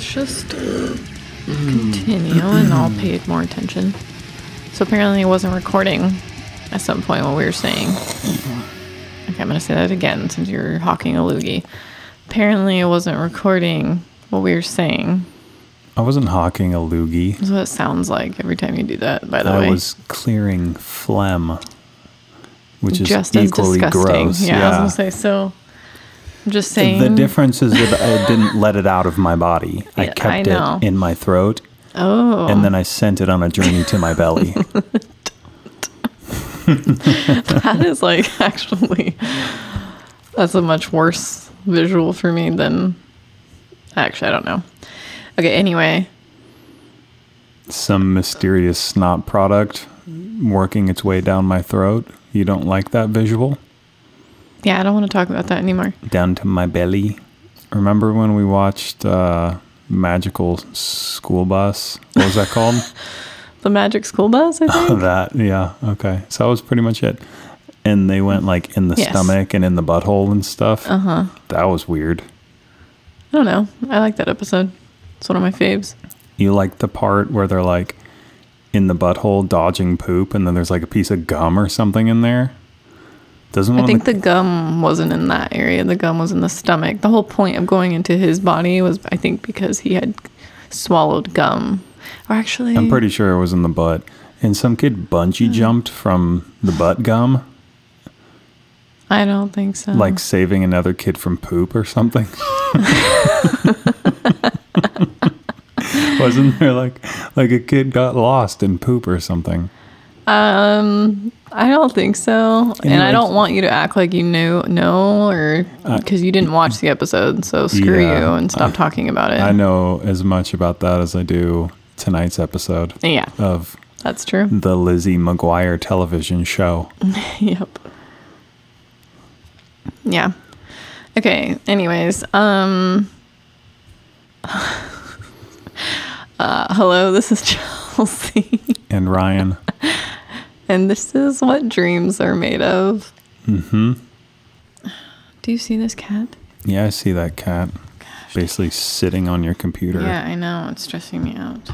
let's just uh, continue and I'll pay more attention. So apparently it wasn't recording at some point what we were saying. Okay, I'm going to say that again since you're hawking a loogie. Apparently it wasn't recording what we were saying. I wasn't hawking a loogie. That's what it sounds like every time you do that, by the I way. I was clearing phlegm, which is just as equally disgusting. gross. Yeah, I was to say, so I'm just saying. The difference is that I didn't let it out of my body. I Yeah, kept I it in my throat, Oh. and then I sent it on a journey to my belly. that is like actually that's a much worse visual for me than actually I don't know. Okay, anyway, Some mysterious snot product working its way down my throat. You don't like that visual? Yeah, I don't want to talk about that anymore. Down to my belly. Remember when we watched uh, Magical School Bus? What was that called? The Magic School Bus, I think. that, yeah. Okay. So that was pretty much it. And they went like in the Yes. stomach and in the butthole and stuff. Uh huh. That was weird. I don't know. I like that episode. It's one of my faves. You like the part where they're like in the butthole dodging poop and then there's like a piece of gum or something in there? Doesn't I think the, the gum wasn't in that area. The gum was in the stomach. The whole point of going into his body was, I think, because he had swallowed gum. Or actually, I'm pretty sure it was in the butt. And some kid bungee Hmm. jumped from the butt gum, I don't think so. like saving another kid from poop or something. Wasn't there like like a kid got lost in poop or something? Um, I don't think so, and I don't want you to act like you knew, know, or because you didn't watch the episode. So screw Yeah, you and stop talking about it. I know as much about that as I do tonight's episode Yeah, of that's true. the Lizzie McGuire television show. yep. Yeah. Okay. Anyways, um. Uh, hello, this is Chelsea, And Ryan, and this is what dreams are made of. mm-hmm. Do you see this cat? Yeah, I see that cat basically sitting on your computer. Yeah, I know. It's stressing me out.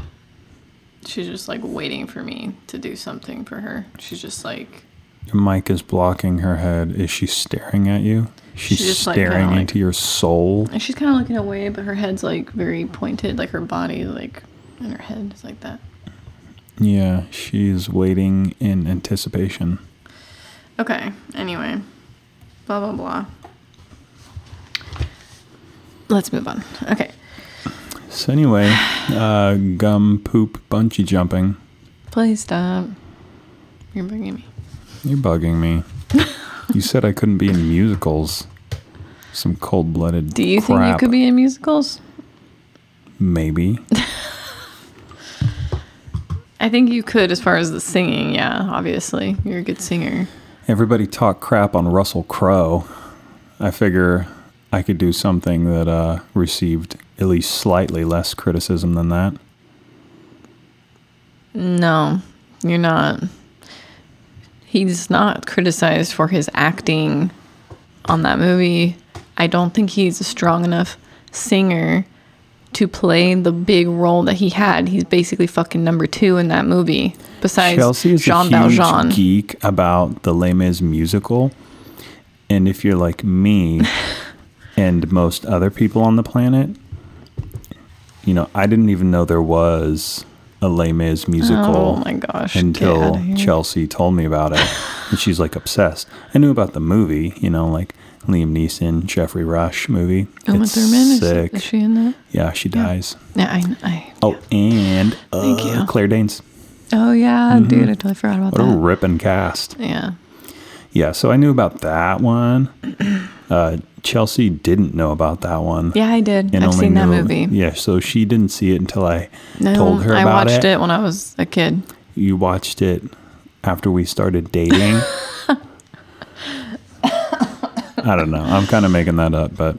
She's just like waiting for me to do something for her. She's just like, Your mic is blocking her head. Is she staring at you? She's, She's like, staring like- into your soul. and she's kind of looking away, but her head's like very pointed, like her body, like, and her head is like that. Yeah, she's waiting in anticipation. Okay. Anyway, blah blah blah. Let's move on. Okay. So anyway, uh, gum poop bungee jumping. Please stop. You're bugging me. You're bugging me. you said I couldn't be in musicals. Some cold blooded. Do you think you could be in musicals? Maybe. I think you could, as far as the singing. Yeah, obviously, you're a good singer. Everybody talk crap on Russell Crowe. I figure I could do something that uh, received at least slightly less criticism than that. No, you're not. He's not criticized for his acting on that movie. I don't think he's a strong enough singer to play the big role that he had. He's basically fucking number two in that movie, besides Chelsea is Jean a huge Valjean. geek about the Les Mis musical, and if you're like me and most other people on the planet, you know, I didn't even know there was a Les Mis musical Oh my gosh! until. Chelsea told me about it, and she's like obsessed. I knew about the movie, you know, like Liam Neeson, Geoffrey Rush movie. Uma it's Thurman is, sick. is she in that? yeah, she dies. Yeah, I. I Oh, and uh, Thank you. Claire Danes. oh yeah, dude, I totally forgot about that. What a ripping cast. Yeah. Yeah, so I knew about that one. Uh, Chelsea didn't know about that one. Yeah, I did. I've seen that movie. Yeah, so she didn't see it until I No, told her I about watched it. it. when I was a kid. You watched it after we started dating. I don't know. I'm kind of making that up, but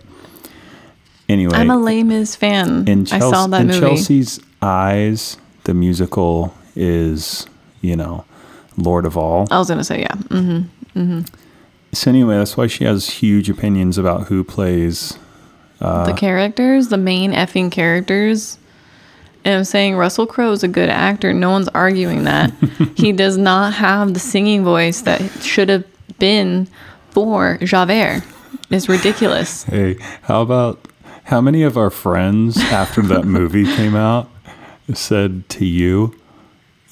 anyway. I'm a Les Mis fan. in, I saw that in movie. Chelsea's eyes, the musical is, you know, Lord of All. I was gonna say yeah. hmm So anyway, that's why she has huge opinions about who plays. Uh, the characters, the main effing characters. And I'm saying Russell Crowe is a good actor. No one's arguing that. he does not have the singing voice that should have been for Javert. It's ridiculous. Hey, how about how many of our friends after that movie came out said to you,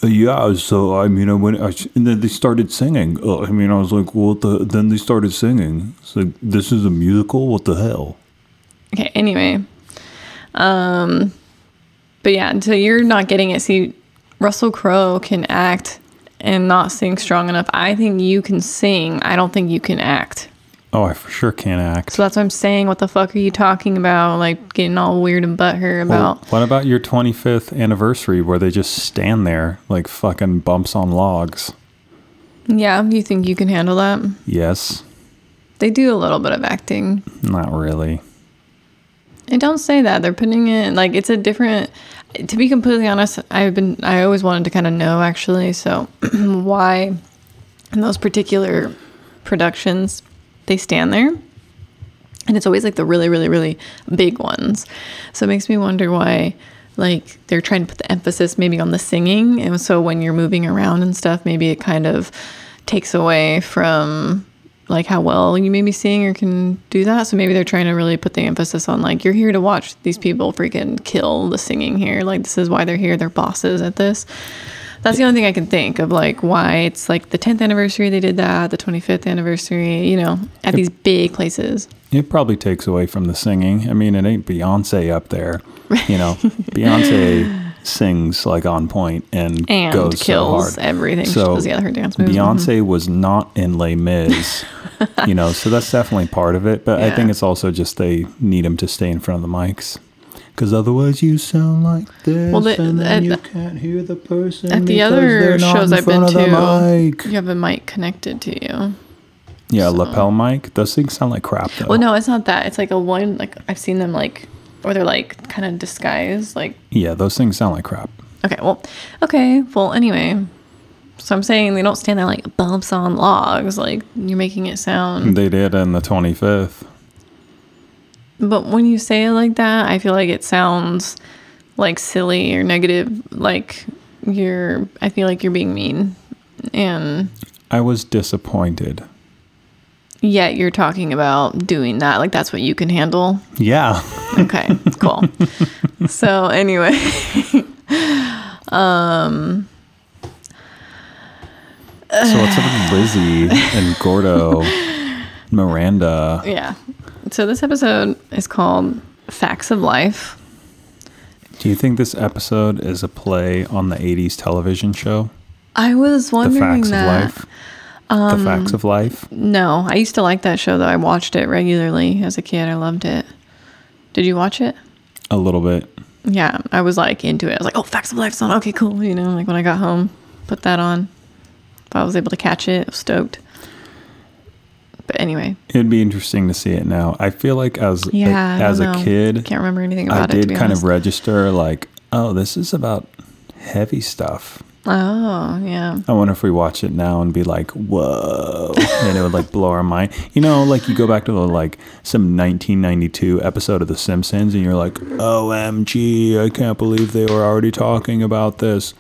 "Uh, "Yeah, so I mean, I went, I, and then they started singing." Uh, I mean, I was like, "What the?" Then they started singing. It's like, "This is a musical? What the hell?" Okay, anyway. Um but yeah, so you're not getting it. See, Russell Crowe can act and not sing strong enough. I think you can sing. I don't think you can act. Oh, I for sure can't act. So that's what I'm saying. What the fuck are you talking about? Like getting all weird and butthurt Well, about. what about your 25th anniversary where they just stand there like fucking bumps on logs? yeah, you think you can handle that? Yes, They do a little bit of acting. not really. And don't say that. They're putting it like it's a different. To be completely honest, I've been. I always wanted to kind of know actually. So why in those particular productions they stand there, and it's always like the really, really, really big ones. So it makes me wonder why. Like they're trying to put the emphasis maybe on the singing, and so when you're moving around and stuff, maybe it kind of takes away from like how well you maybe sing or can do that. So maybe they're trying to really put the emphasis on like you're here to watch these people freaking kill the singing here. Like this is why they're here. They're bosses at this. That's the only thing I can think of like why it's like the 10th anniversary they did that, the 25th anniversary, you know, at these big places. It probably takes away from the singing. I mean, it ain't Beyonce up there. You know, Beyonce sings like on point and, And goes kills so hard. everything. She So does, yeah, her dance moves. Mm-hmm. Beyonce was not in Les Mis, you know, so that's definitely part of it. But I think it's also just they need him to stay in front of the mics. Because otherwise, you sound like this, Well, the- and then at you can't hear the person. At the other shows I've been front of the to, you have a mic connected to you. Yeah, so- lapel mic. Those things sound like crap, though. Well, no, it's not that. It's like a one. Like I've seen them like, or they're like kind of disguised. Like Yeah, those things sound like crap. okay, well, okay, well, anyway. So I'm saying they don't stand there like bumps on logs. Like you're making it sound. They did in the 25th. But when you say it like that, I feel like it sounds like silly or negative. Like you're. I feel like you're being mean, and I was disappointed. Yet you're talking about doing that. Like that's what you can handle. Yeah. Okay, cool. so anyway, um So what's up with Lizzie and Gordo, Miranda? yeah. So this episode is called Facts of Life. Do you think this episode is a play on the 80s television show? I was The wondering Facts that. Of Life? The um, Facts of Life? No, I used to like that show though. I watched it regularly as a kid. I loved it. Did you watch it? A little bit. Yeah, I was like into it. I was like, "Oh, Facts of Life's on. Okay, cool." You know, like when I got home, put that on. If I was able to catch it, I was stoked. But anyway, It'd be interesting to see it now. I feel like as yeah. I as a kid, can't remember anything I about it. To did kind honest. of register like, oh, this is about heavy stuff. Oh, yeah. I wonder if we watch it now and be like, whoa, and it would like blow our mind. You know, like you go back to the, like some 1992 episode of The Simpsons and you're like, OMG, I can't believe they were already talking about this.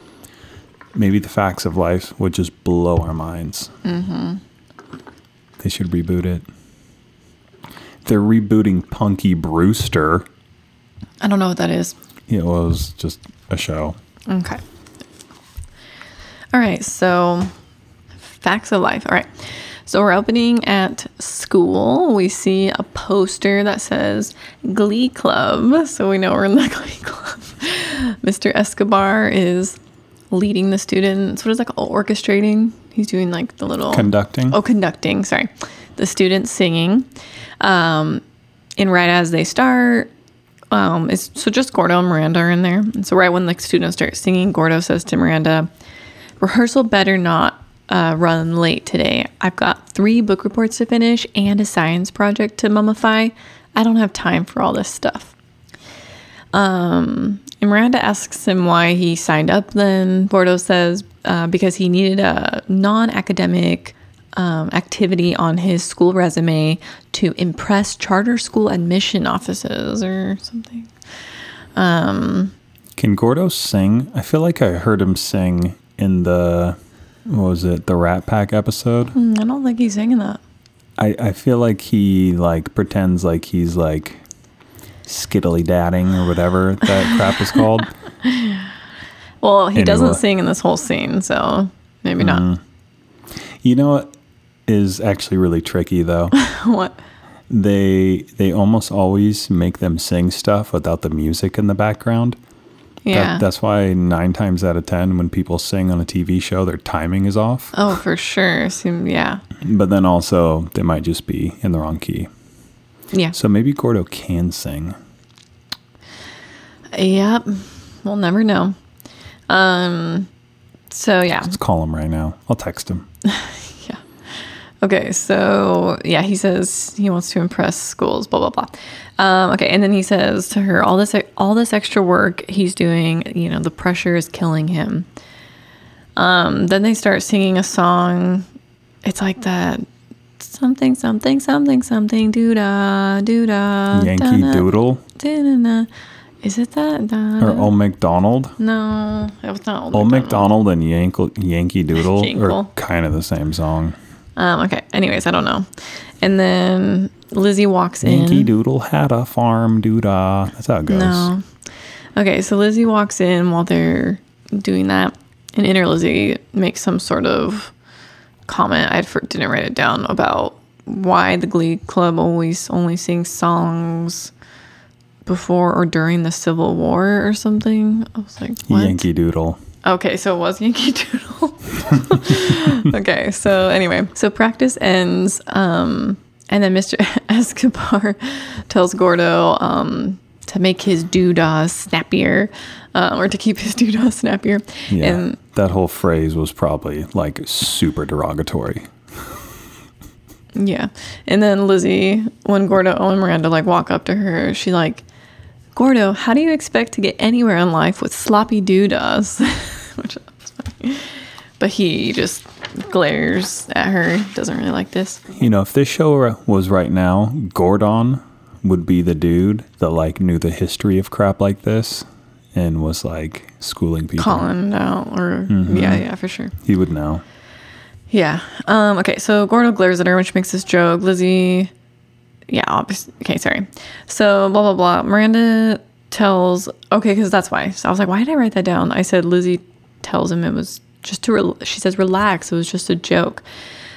Maybe the facts of life would just blow our minds. Mm-hmm. They should reboot it. They're rebooting Punky Brewster. I don't know what that is. It was just a show. Okay. All right. So, facts of life. All right. So, we're opening at school. We see a poster that says Glee Club. So, we know we're in the Glee Club. Mr. Escobar is leading the students. What is that called? Orchestrating. He's doing like the little Conducting. Oh, conducting. Sorry, the students singing. Um, and right as they start, um, it's so just Gordo and Miranda are in there. And so right when the students start singing, Gordo says to Miranda, "Rehearsal better not uh, run late today. I've got three book reports to finish and a science project to mummify. I don't have time for all this stuff." Um, and Miranda asks him why he signed up. Then Gordo says uh, because he needed a non-academic um, activity on his school resume to impress charter school admission offices or something. Can Gordo sing? I feel like I heard him sing in the what was it, the Rat Pack episode. Mm, I don't think he's singing that. I, I feel like he like pretends like he's like skittily dadding or whatever that crap is called. Well, he doesn't sing in this whole scene, so maybe not. You know what is actually really tricky though? what? they they almost always make them sing stuff without the music in the background. That- Yeah. that's why nine times out of ten, when people sing on a TV show, their timing is off. oh, for sure. Seem, yeah. But then also, they might just be in the wrong key. Yeah. So maybe Gordo can sing. Yep. We'll never know. Um. So yeah. Let's call him right now. I'll text him. Yeah. Okay. So yeah, he says he wants to impress schools. Blah blah blah. Um, okay, and then he says to her, all this all this extra work he's doing. You know, the pressure is killing him. Um. Then they start singing a song. It's like that. Something, something, something, something, doo da, doo da. Yankee Doodle Da-na-na. Is it that? Da, or Old McDonald. no, it was not Old Old MacDonald. McDonald and Yankle, Yankee Doodle are kind of the same song. Um, okay. Anyways, I don't know. And then Lizzie walks in. Yankee Doodle had a farm, doodah. That's how it goes. No. Okay, so Lizzie walks in while they're doing that, and inner Lizzie makes some sort of comment. I for- didn't write it down about why the Glee Club always only sings songs before or during the Civil War or something. I was like, what? Yankee Doodle. Okay, so it was Yankee Doodle. okay, so anyway, so practice ends, um, and then Mr. Escobar tells Gordo um, to make his doodah snappier, uh, or to keep his doodah snappier. Yeah. And that whole phrase was probably like super derogatory. yeah, and then Lizzie, when Gordo and Miranda like walk up to her, she like, Gordo, how do you expect to get anywhere in life with sloppy doodahs? Which is funny. But he just glares at her. Doesn't really like this. You know, if this show was right now, Gordon would be the dude that like knew the history of crap like this and was like schooling people. Calling out, or Mm-hmm. yeah, yeah, for sure. He would know. Yeah. Um. Okay. So Gordo glares at her when she makes this joke. Lizzie. Yeah. Obviously. Okay. Sorry. So blah blah blah. Miranda tells. Okay, because that's why. So I was like, why did I write that down? I said Lizzie tells him it was just to. Rel- she says relax. It was just a joke.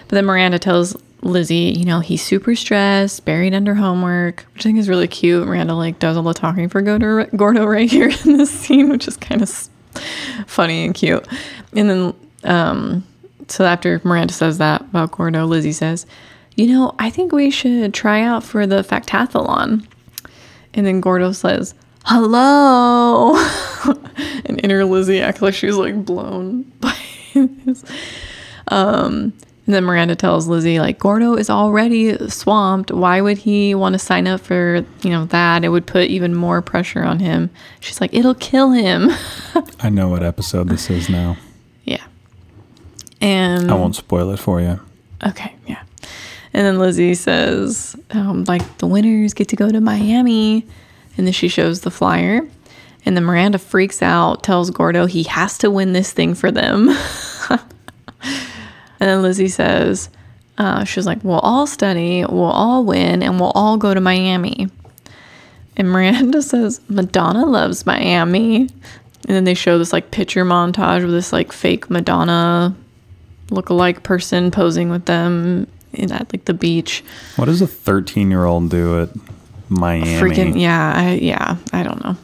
But then Miranda tells Lizzie, you know, he's super stressed, buried under homework, which I think is really cute. Miranda like does all the talking for Gordo, Gordo right here in this scene, which is kind of funny and cute. And then, um, so after Miranda says that about Gordo, Lizzie says, you know, I think we should try out for the factathlon. And then Gordo says, hello. and inner Lizzie acts like she's like blown by this. Um, and then Miranda tells Lizzie, like, Gordo is already swamped. Why would he want to sign up for, you know, that? It would put even more pressure on him. She's like, it'll kill him. I know what episode this is now. yeah. And I won't spoil it for you. Okay, yeah. And then Lizzie says, um, like, the winners get to go to Miami. And then she shows the flyer. And then Miranda freaks out, tells Gordo he has to win this thing for them. and then Lizzie says, uh, she's like, we'll all study, we'll all win, and we'll all go to Miami. And Miranda says, Madonna loves Miami. And then they show this like picture montage with this like fake Madonna look-alike person posing with them in at like the beach. What does a 13 year old do at Miami? Freaking yeah, I yeah, I don't know.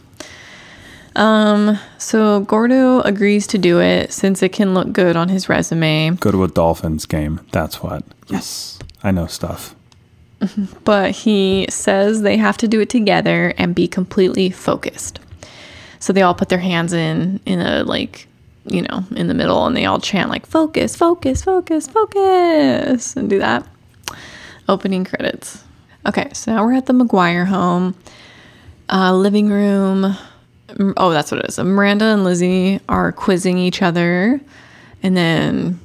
Um, so Gordo agrees to do it since it can look good on his resume, Go to a Dolphins game. That's what. Yes. I know stuff. but he says they have to do it together and be completely focused. So they all put their hands in in a like, you know, in the middle and they all chant like focus, focus, focus, focus and do that. Opening credits. Okay, so now we're at the McGuire home. Uh, living room. Oh, that's what it is. Miranda and Lizzie are quizzing each other. And then,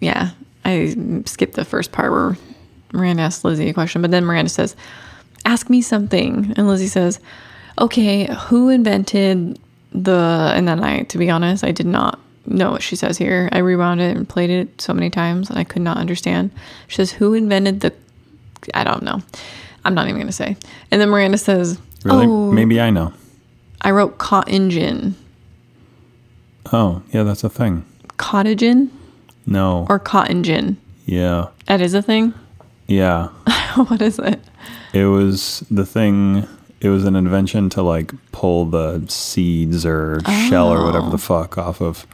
yeah, I skipped the first part where Miranda asks Lizzie a question, but then Miranda says, Ask me something. And Lizzie says, Okay, who invented the. And then I, to be honest, I did not know what she says here. I rewound it and played it so many times and I could not understand. She says, Who invented the. I don't know. I'm not even going to say. And then Miranda says, Really? Oh, Maybe I know. I wrote cotton gin. Oh, yeah, that's a thing. Cottagen No. or cotton gin? yeah. That is a thing? Yeah. what is it? It was the thing. It was an invention to like pull the seeds or shell or whatever Oh. the fuck off of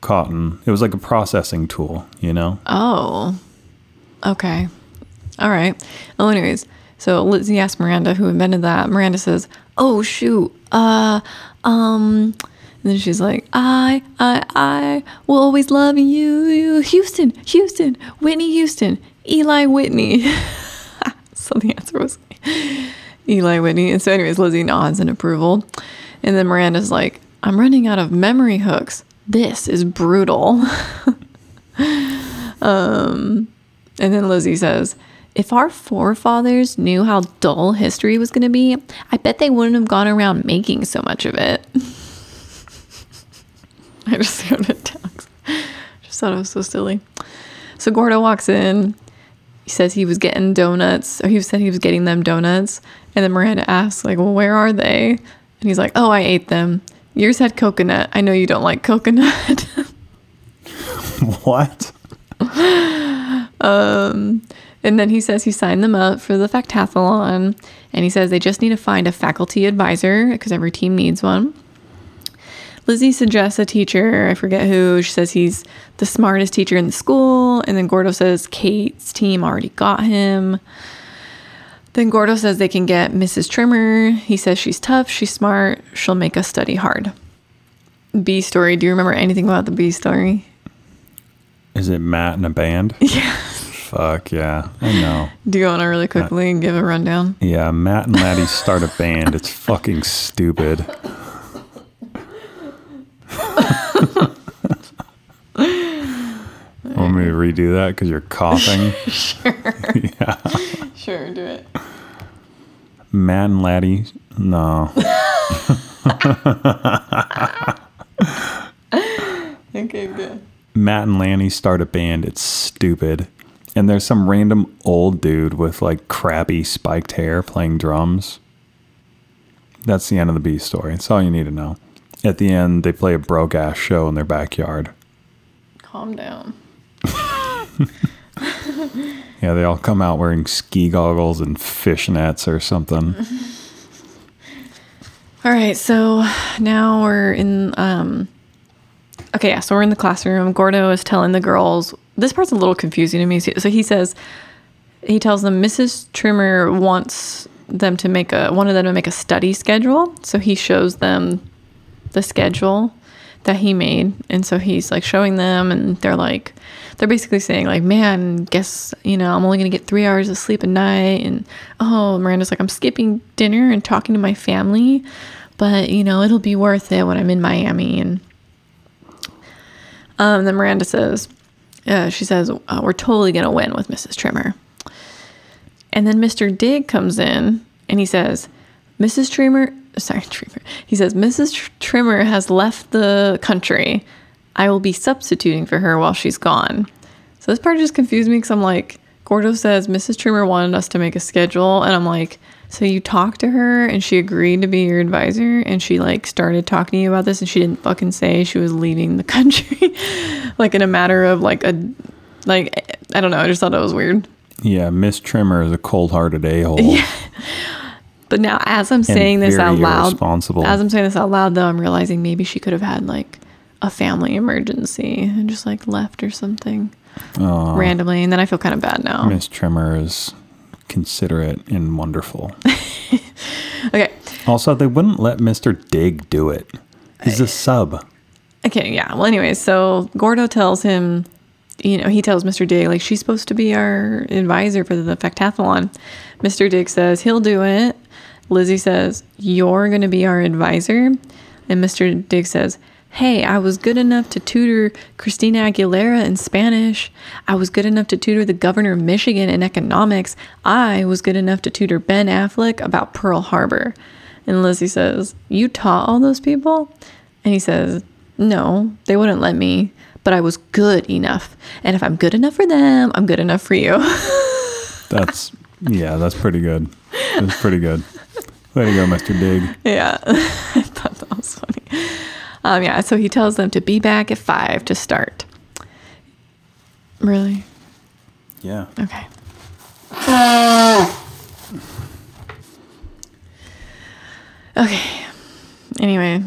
cotton. It was like a processing tool, you know? Oh, okay. All right. Well, anyways, so Lizzie asked Miranda who invented that. Miranda says, "Oh shoot, uh, um." And then she's like, "I, I, I will always love you, you, Houston, Houston, Whitney Houston, Eli Whitney." so the answer was Eli Whitney. And so, anyways, Lizzie nods in approval, and then Miranda's like, "I'm running out of memory hooks. This is brutal." um, And then Lizzie says, If our forefathers knew how dull history was going to be, I bet they wouldn't have gone around making so much of it. I just it down. Just thought it was so silly. So Gordo walks in. He says he was getting donuts, or he said he was getting them donuts. And then Miranda asks, like, well, where are they? And he's like, oh, I ate them. Yours had coconut. I know you don't like coconut. what? Um, And then he says he signed them up for the factathlon. And he says they just need to find a faculty advisor because every team needs one. Lizzie suggests a teacher. I forget who. She says he's the smartest teacher in the school. And then Gordo says Kate's team already got him. Then Gordo says they can get Mrs. Trimmer. He says she's tough, she's smart, she'll make us study hard. B story. Do you remember anything about the B story? Is it Matt in a band? Yeah. Fuck yeah. I know. Do you want to really quickly and give a rundown? Yeah, Matt and Laddie start a band. It's fucking stupid. Want me to redo that because you're coughing? Sure. yeah. Sure, do it. Matt and Laddie? No. Okay, good. Matt and Lanny start a band. It's stupid. And there's some random old dude with like crappy spiked hair playing drums. That's the end of the B story. That's all you need to know. At the end, they play a broke ass show in their backyard. Calm down. Yeah, they all come out wearing ski goggles and fishnets or something. All right, so now we're in um Okay, yeah, so we're in the classroom. Gordo is telling the girls. This part's a little confusing to me. So he says he tells them Mrs. Trimmer wants them to make a wanted them to make a study schedule. So he shows them the schedule that he made. And so he's like showing them and they're like they're basically saying like, "Man, guess, you know, I'm only to get 3 hours of sleep a night." And oh, Miranda's like, "I'm skipping dinner and talking to my family, but you know, it'll be worth it when I'm in Miami." And um, then Miranda says, uh, she says, uh, we're totally going to win with Mrs. Trimmer. And then Mr. Dig comes in and he says, Mrs. Trimmer, sorry, Trimmer. He says, Mrs. Trimmer has left the country. I will be substituting for her while she's gone. So this part just confused me because I'm like, Gordo says Mrs. Trimmer wanted us to make a schedule. And I'm like, so you talked to her and she agreed to be your advisor and she like started talking to you about this and she didn't fucking say she was leaving the country like in a matter of like a like I don't know, I just thought that was weird. Yeah, Miss Trimmer is a cold hearted a hole. Yeah. But now as I'm saying this out loud, as I'm saying this out loud though, I'm realizing maybe she could have had like a family emergency and just like left or something randomly and then I feel kind of bad now. Miss Trimmer is considerate and wonderful. Okay. Also, they wouldn't let Mr. Dig do it. He's a sub. Okay, yeah. Well, anyway, so Gordo tells him, you know, he tells Mr. Dig, like, she's supposed to be our advisor for the factathlon. Mr. Dig says he'll do it. Lizzie says, you're going to be our advisor. And Mr. Dig says, Hey, I was good enough to tutor Christina Aguilera in Spanish. I was good enough to tutor the governor of Michigan in economics. I was good enough to tutor Ben Affleck about Pearl Harbor. And Lizzie says, You taught all those people? And he says, No, they wouldn't let me, but I was good enough. And if I'm good enough for them, I'm good enough for you. That's yeah, that's pretty good. That's pretty good. Way to go, Mr. Dig. yeah, I thought that was funny. Um, yeah, so he tells them to be back at five to start. Really? Yeah. Okay. Okay. Anyway.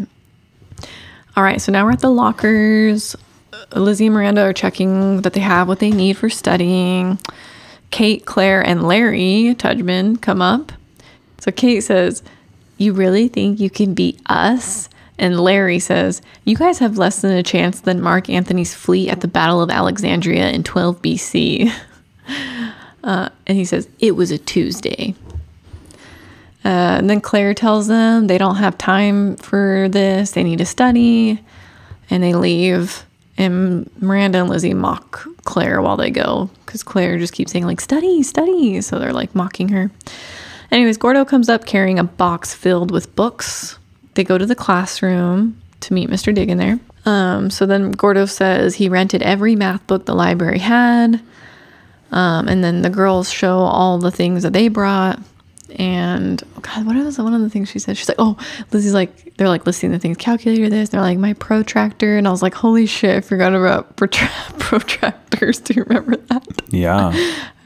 All right, so now we're at the lockers. Lizzie and Miranda are checking that they have what they need for studying. Kate, Claire, and Larry Tudgman come up. So Kate says, You really think you can beat us? And Larry says, You guys have less than a chance than Mark Antony's fleet at the Battle of Alexandria in 12 BC. Uh, and he says, It was a Tuesday. Uh, and then Claire tells them they don't have time for this, they need to study, and they leave. And Miranda and Lizzie mock Claire while they go because Claire just keeps saying, like, study, study. So they're like mocking her. Anyways, Gordo comes up carrying a box filled with books. They go to the classroom to meet Mr. Dig in there. Um, so then Gordo says he rented every math book the library had. Um, and then the girls show all the things that they brought. And oh God, what was one of the things she said? She's like, "Oh, Lizzie's like, they're like listing the things, calculator this." They're like, "My protractor," and I was like, "Holy shit, I forgot about protra- protractors." Do you remember that? Yeah.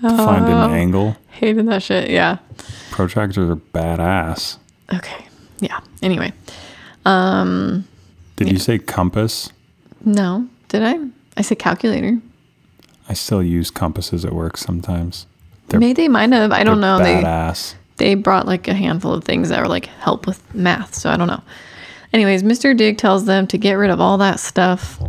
Find an angle. Hated that shit. Yeah. Protractors are badass. Okay. Yeah. Anyway, Um, Did you say compass? no, did I? I said calculator. I still use compasses at work sometimes. They're, Maybe they might have. I don't know. They Badass. they brought like a handful of things that were like help with math, so I don't know. Anyways, Mr. Dig tells them to get rid of all that stuff.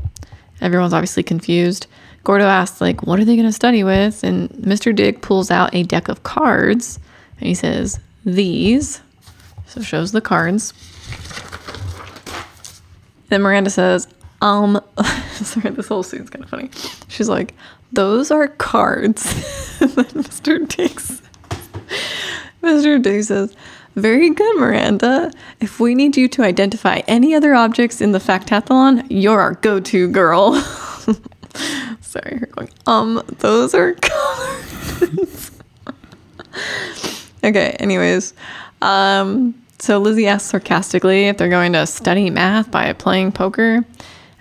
Everyone's obviously confused. Gordo asks like, "What are they going to study with?" And Mr. Dig pulls out a deck of cards and he says, "These." So shows the cards. Then Miranda says, um, sorry, this whole scene's kind of funny. She's like, those are cards. and then Mr. Diggs, Mr. Diggs says, very good, Miranda. If we need you to identify any other objects in the factathlon, you're our go-to girl. sorry, you're going, um, those are cards. okay, anyways. Um, so Lizzie asks sarcastically if they're going to study math by playing poker.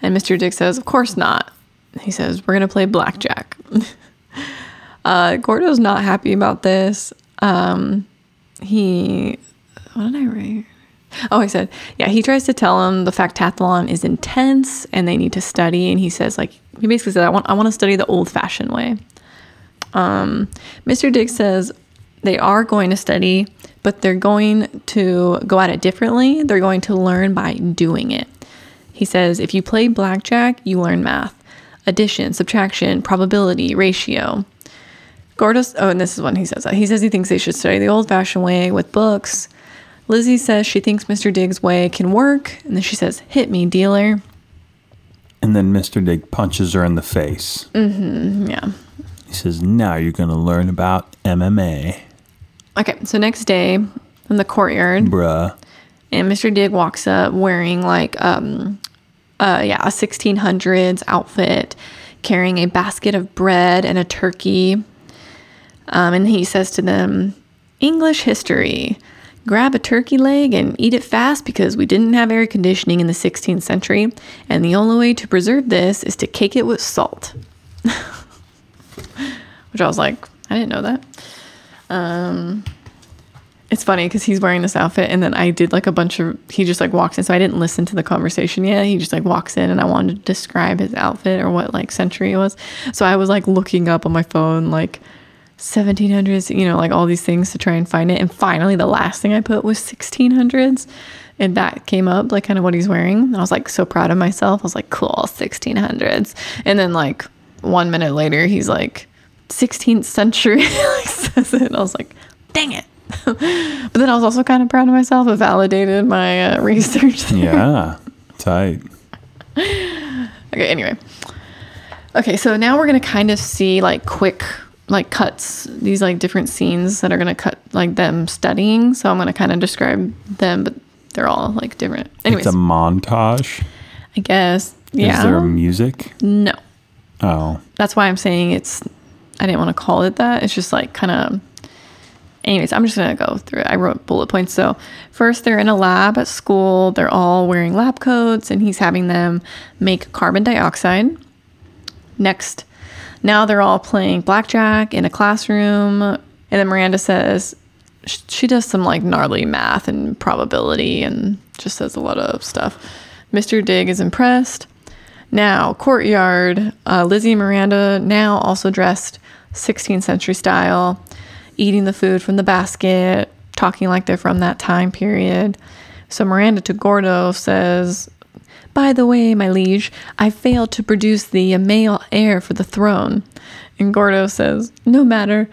And Mr. Dig says, Of course not. He says, We're going to play blackjack. uh, Gordo's not happy about this. Um, he, what did I write? Oh, I said, yeah, he tries to tell him the factathlon is intense and they need to study. And he says, like, he basically said, I want, I want to study the old fashioned way. Um, Mr. Dig says they are going to study, but they're going to go at it differently. They're going to learn by doing it. He says if you play blackjack, you learn math, addition, subtraction, probability, ratio. Gordo's, oh, and this is when he says that. He says he thinks they should study the old fashioned way with books. Lizzie says she thinks Mr. Diggs' way can work. And then she says, hit me, dealer. And then Mr. Dig punches her in the face. Mm-hmm, yeah. He says, Now you're going to learn about MMA, Okay, so next day in the courtyard, bruh. and Mr. Dig walks up wearing like um uh yeah, a 1600s outfit, carrying a basket of bread and a turkey. Um and he says to them, "English history. Grab a turkey leg and eat it fast because we didn't have air conditioning in the 16th century, and the only way to preserve this is to cake it with salt." Which I was like, I didn't know that. Um it's funny because he's wearing this outfit and then I did like a bunch of he just like walks in so I didn't listen to the conversation yet. He just like walks in and I wanted to describe his outfit or what like century it was. So I was like looking up on my phone like 1700s, you know, like all these things to try and find it. And finally the last thing I put was 1600s and that came up like kind of what he's wearing. And I was like so proud of myself. I was like cool, 1600s. And then like 1 minute later he's like 16th century like says it. And I was like, "Dang it." but then I was also kind of proud of myself. It validated my uh, research. there. Yeah. Tight. okay, anyway. Okay, so now we're gonna kind of see like quick like cuts, these like different scenes that are gonna cut like them studying. So I'm gonna kind of describe them, but they're all like different. Anyways, It's a montage. I guess. Yeah. Is there music? no. Oh, That's why I'm saying it's. I didn't want to call it that. It's just like kind of. Anyways, I'm just gonna go through it. I wrote bullet points. So first, they're in a lab at school. They're all wearing lab coats, and he's having them make carbon dioxide. Next, now they're all playing blackjack in a classroom, and then Miranda says she does some like gnarly math and probability, and just says a lot of stuff. Mr. Dig is impressed. Now, courtyard, uh, Lizzie and Miranda, now also dressed 16th century style, eating the food from the basket, talking like they're from that time period. So Miranda to Gordo says, By the way, my liege, I failed to produce the male heir for the throne. And Gordo says, No matter,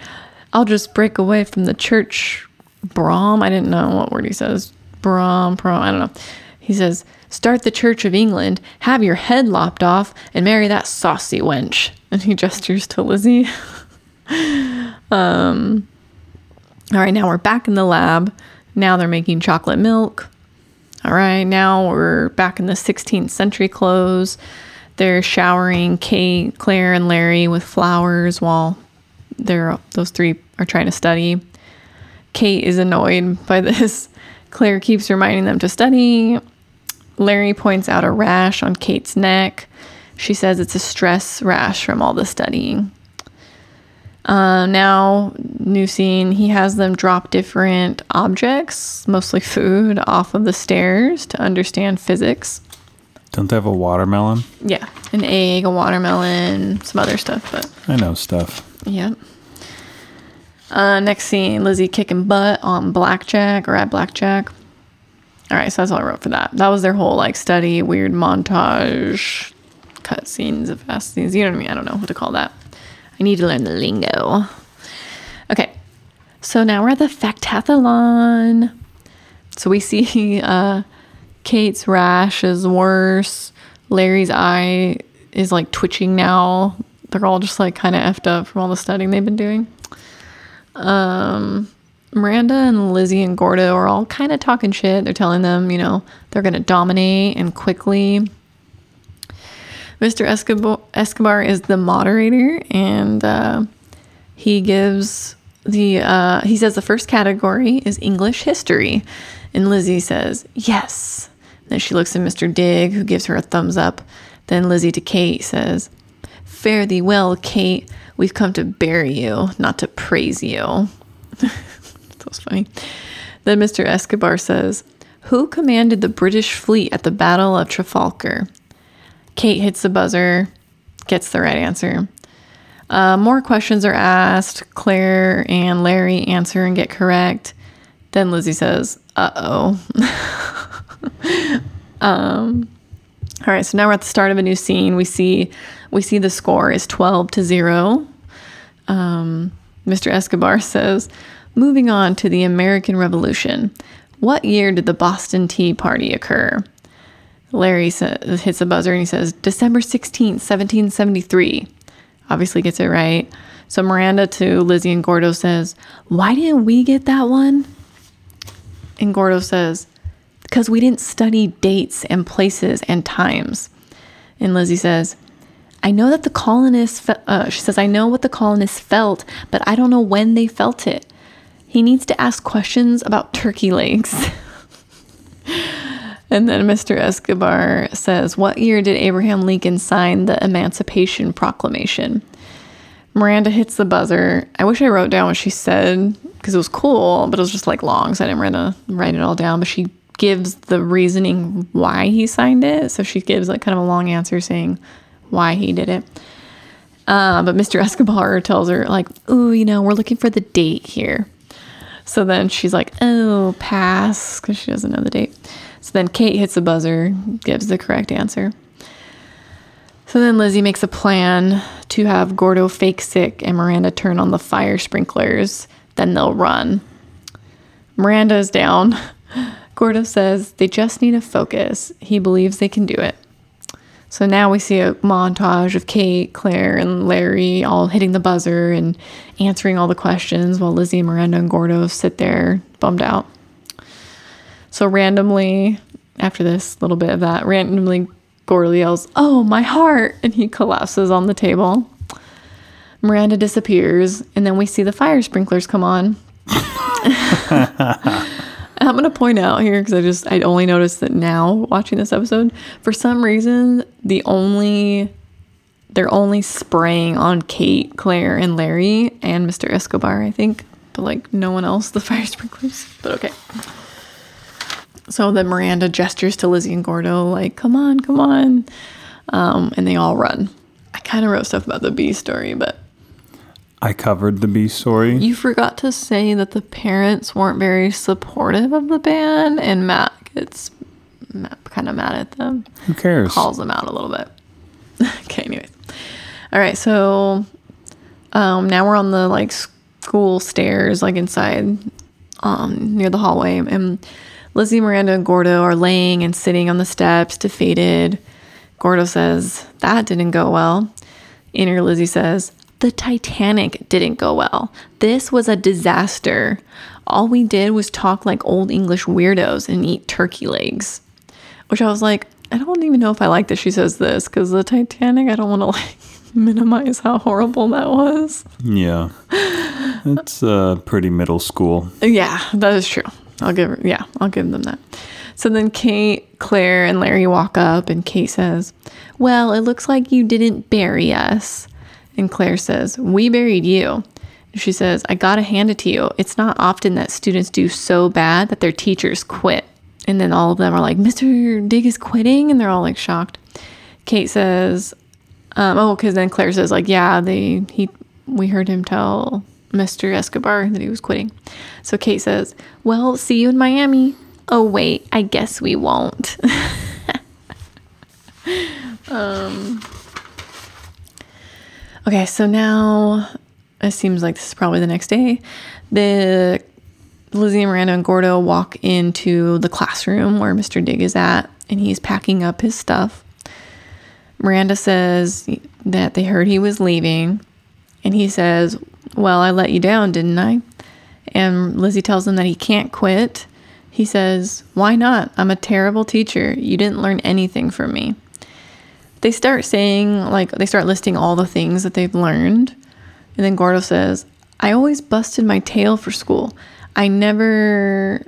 I'll just break away from the church. Brom, I didn't know what word he says. Brom, prom, I don't know. He says, Start the Church of England, have your head lopped off, and marry that saucy wench. And he gestures to Lizzie. um, all right, now we're back in the lab. Now they're making chocolate milk. All right, now we're back in the 16th century clothes. They're showering Kate, Claire, and Larry with flowers while they're those three are trying to study. Kate is annoyed by this. Claire keeps reminding them to study. Larry points out a rash on Kate's neck. She says it's a stress rash from all the studying. Uh, now, new scene, he has them drop different objects, mostly food, off of the stairs to understand physics. don't they have a watermelon? Yeah, an egg, a watermelon, some other stuff, but I know stuff. yeah. Uh, next scene, Lizzie kicking butt on blackjack or at blackjack. All right, so that's all I wrote for that. That was their whole like study, weird montage, cut scenes of fast scenes. You know what I mean? I don't know what to call that. I need to learn the lingo. Okay, so now we're at the factathlon. So we see uh, Kate's rash is worse. Larry's eye is like twitching now. They're all just like kind of effed up from all the studying they've been doing. Um, Miranda and Lizzie and Gordo are all kind of talking shit. They're telling them, you know, they're going to dominate and quickly. Mr. Escobar, Escobar is the moderator and uh, he gives the, uh, he says the first category is English history. And Lizzie says, yes. Then she looks at Mr. Dig, who gives her a thumbs up. Then Lizzie to Kate says, Fare thee well, Kate. We've come to bury you, not to praise you. that was funny. Then Mr. Escobar says, Who commanded the British fleet at the Battle of Trafalgar? Kate hits the buzzer, gets the right answer. Uh, more questions are asked. Claire and Larry answer and get correct. Then Lizzie says, "Uh oh." um, all right, so now we're at the start of a new scene. We see we see the score is twelve to zero. Um, Mr. Escobar says, "Moving on to the American Revolution. What year did the Boston Tea Party occur?" Larry hits the buzzer and he says, December 16th, 1773. Obviously gets it right. So Miranda to Lizzie and Gordo says, Why didn't we get that one? And Gordo says, Because we didn't study dates and places and times. And Lizzie says, I know that the colonists, fe- uh, she says, I know what the colonists felt, but I don't know when they felt it. He needs to ask questions about turkey legs. And then Mr. Escobar says, What year did Abraham Lincoln sign the Emancipation Proclamation? Miranda hits the buzzer. I wish I wrote down what she said because it was cool, but it was just like long, so I didn't write, write it all down. But she gives the reasoning why he signed it. So she gives like kind of a long answer saying why he did it. Uh, but Mr. Escobar tells her, like, oh, you know, we're looking for the date here. So then she's like, oh, pass, because she doesn't know the date. So then Kate hits the buzzer, gives the correct answer. So then Lizzie makes a plan to have Gordo fake sick and Miranda turn on the fire sprinklers. Then they'll run. Miranda is down. Gordo says they just need to focus. He believes they can do it. So now we see a montage of Kate, Claire, and Larry all hitting the buzzer and answering all the questions while Lizzie, Miranda, and Gordo sit there bummed out. So randomly, after this little bit of that, randomly Gordo yells, Oh, my heart! And he collapses on the table. Miranda disappears, and then we see the fire sprinklers come on. I'm going to point out here because I just, I only noticed that now watching this episode. For some reason, the only, they're only spraying on Kate, Claire, and Larry and Mr. Escobar, I think. But like no one else, the fire sprinklers. But okay. So then Miranda gestures to Lizzie and Gordo, like, come on, come on. Um, and they all run. I kind of wrote stuff about the B story, but I covered the B story. you forgot to say that the parents weren't very supportive of the band, and Matt gets kind of mad at them, Who cares? calls them out a little bit. okay, anyways. All right, so um, now we're on the like school stairs, like inside, um, near the hallway, and Lizzie, Miranda, and Gordo are laying and sitting on the steps, defeated. Gordo says that didn't go well. Inner Lizzie says the Titanic didn't go well. This was a disaster. All we did was talk like old English weirdos and eat turkey legs. Which I was like, I don't even know if I like that she says this because the Titanic, I don't want to like minimize how horrible that was. Yeah. It's uh, pretty middle school. Yeah, that is true. I'll give her, yeah, I'll give them that. So then Kate, Claire, and Larry walk up, and Kate says, Well, it looks like you didn't bury us. And Claire says, We buried you. And she says, I gotta hand it to you. It's not often that students do so bad that their teachers quit. And then all of them are like, Mr. Dig is quitting? And they're all like shocked. Kate says, um, oh, because then Claire says, like, yeah, they he we heard him tell Mr. Escobar that he was quitting. So Kate says, Well, see you in Miami. Oh wait, I guess we won't. um Okay, so now it seems like this is probably the next day. The Lizzie and Miranda and Gordo walk into the classroom where Mr. Dig is at, and he's packing up his stuff. Miranda says that they heard he was leaving, and he says, Well, I let you down, didn't I? And Lizzie tells him that he can't quit. He says, Why not? I'm a terrible teacher. You didn't learn anything from me. They start saying, like, they start listing all the things that they've learned. And then Gordo says, I always busted my tail for school. I never,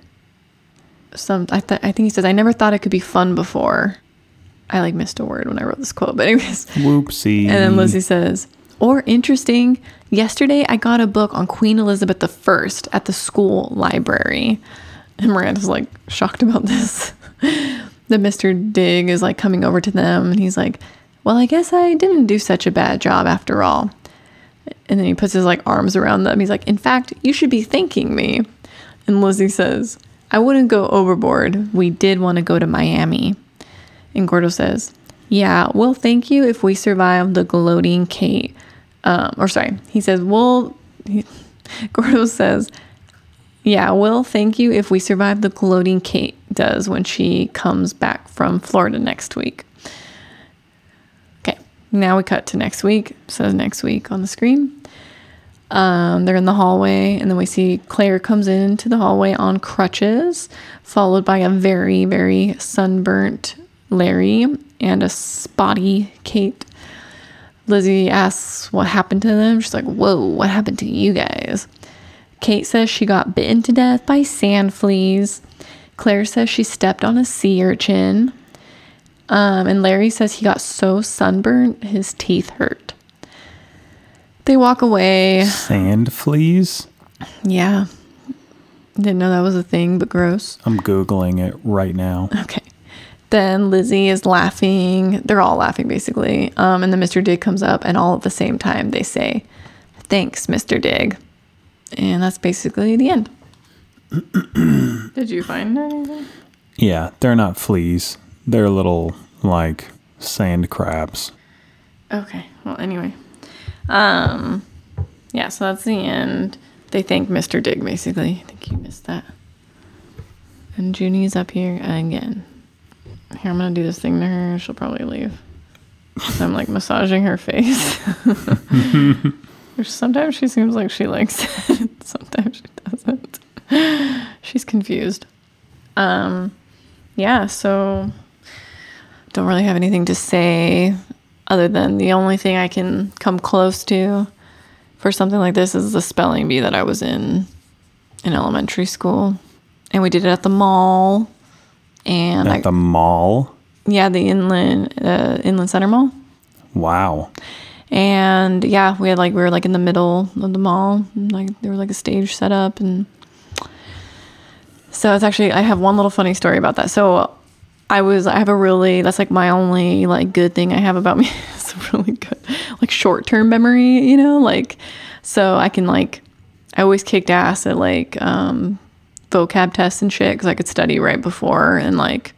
some, I, th- I think he says, I never thought it could be fun before. I like missed a word when I wrote this quote, but anyways. Whoopsie. And then Lizzie says, or interesting, yesterday I got a book on Queen Elizabeth I at the school library. And Miranda's like shocked about this. the Mr. Dig is like coming over to them and he's like, Well, I guess I didn't do such a bad job after all. And then he puts his like arms around them. He's like, In fact, you should be thanking me. And Lizzie says, I wouldn't go overboard. We did want to go to Miami. And Gordo says, Yeah, we'll thank you if we survive the gloating Kate. Um, or sorry, he says, Well, he, Gordo says, Yeah, we'll thank you if we survive the gloating Kate does when she comes back from Florida next week. Okay, now we cut to next week. Says next week on the screen. Um, they're in the hallway, and then we see Claire comes into the hallway on crutches, followed by a very, very sunburnt Larry and a spotty Kate. Lizzie asks what happened to them. She's like, Whoa, what happened to you guys? Kate says she got bitten to death by sand fleas. Claire says she stepped on a sea urchin. Um, and Larry says he got so sunburnt his teeth hurt. They walk away. Sand fleas? Yeah. Didn't know that was a thing, but gross. I'm Googling it right now. Okay. Then Lizzie is laughing. They're all laughing basically. Um, and then Mr. Dig comes up, and all at the same time they say, Thanks, Mr. Dig. And that's basically the end. Did you find anything? Yeah, they're not fleas. They're little, like, sand crabs. Okay. Well, anyway. Um, yeah, so that's the end. They thank Mr. Dig basically. I think you missed that. And Junie's up here again. Here, I'm gonna do this thing to her. She'll probably leave. So I'm like massaging her face. Sometimes she seems like she likes it, sometimes she doesn't. She's confused. Um, yeah, so don't really have anything to say other than the only thing I can come close to for something like this is the spelling bee that I was in in elementary school. And we did it at the mall. And At I, the mall. yeah, the inland uh, inland center mall. Wow. And yeah, we had like we were like in the middle of the mall, and, like there was like a stage set up, and so it's actually I have one little funny story about that. So I was I have a really that's like my only like good thing I have about me. it's a really good like short term memory, you know, like so I can like I always kicked ass at like um vocab tests and shit because I could study right before and like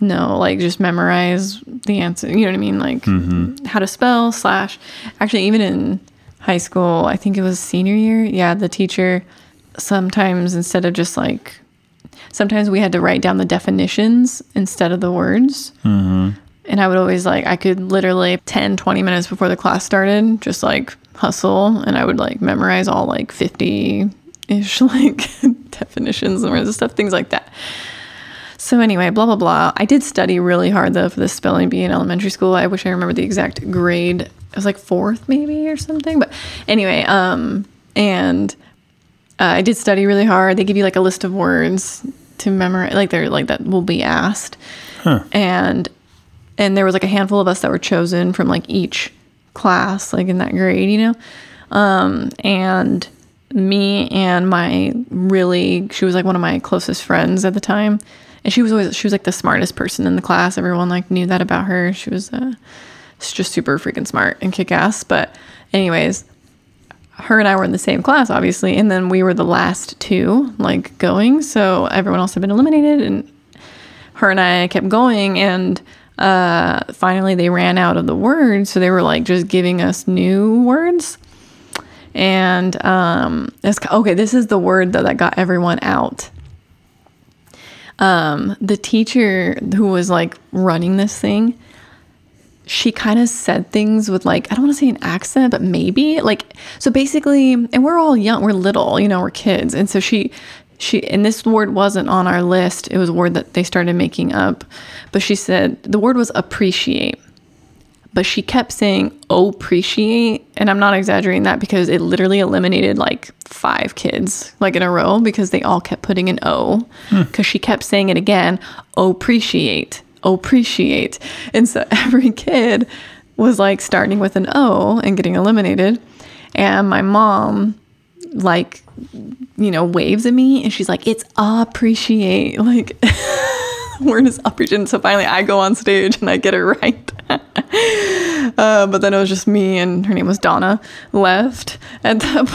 no like just memorize the answer you know what i mean? Like mm-hmm. how to spell slash actually even in high school i think it was senior year yeah the teacher sometimes instead of just like sometimes we had to write down the definitions instead of the words. Mm-hmm. And i would always like i could literally 10 20 minutes before the class started just like hustle and i would like memorize all like 50 ish like definitions and words and stuff things like that so anyway, blah blah blah. I did study really hard though for the spelling bee in elementary school. I wish I remember the exact grade. It was like fourth maybe or something. But anyway, um, and uh, I did study really hard. They give you like a list of words to memorize, like they're like that will be asked, and and there was like a handful of us that were chosen from like each class, like in that grade, you know, um, and me and my really she was like one of my closest friends at the time. And she was always she was like the smartest person in the class. Everyone like knew that about her. She was uh just super freaking smart and kick-ass but anyways her and I were in the same class obviously. And then we were the last two like going. So everyone else had been eliminated and her and I kept going. And uh finally they ran out of the words. So they were like just giving us new words and um it's okay this is the word though that got everyone out. Um the teacher who was like running this thing she kind of said things with like I don't want to say an accent, but maybe like so basically, and we're all young, we're little, you know, we're kids, and so she she and this word wasn't on our list. It was a word that they started making up, but she said the word was appreciate, but she kept saying appreciate, and I'm not exaggerating that because it literally eliminated like five kids like in a row because they all kept putting an O hmm. because she kept saying it again, appreciate appreciate. And so every kid was like starting with an O and getting eliminated. And my mom, like, you know, waves at me and she's like, it's appreciate. Like, word is. And so finally I go on stage and I get it right. uh, but then it was just me and her name was Donna left at that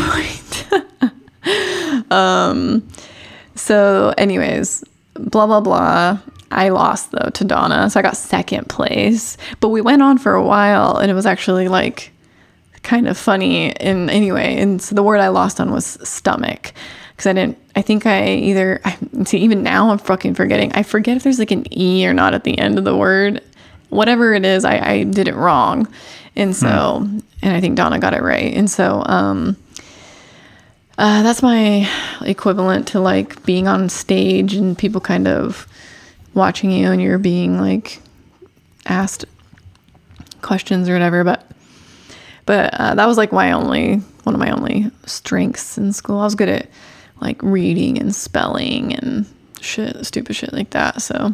point. um, so, anyways, blah, blah, blah. I lost though to Donna, so I got second place. But we went on for a while, and it was actually like kind of funny. And anyway, and so the word I lost on was stomach because I didn't. I think I either I see even now I'm fucking forgetting. I forget if there's like an e or not at the end of the word. Whatever it is, I, I did it wrong, and so and I think Donna got it right. And so um, uh, that's my equivalent to like being on stage and people kind of watching you and you're being like asked questions or whatever but but uh, that was like my only one of my only strengths in school i was good at like reading and spelling and shit stupid shit like that so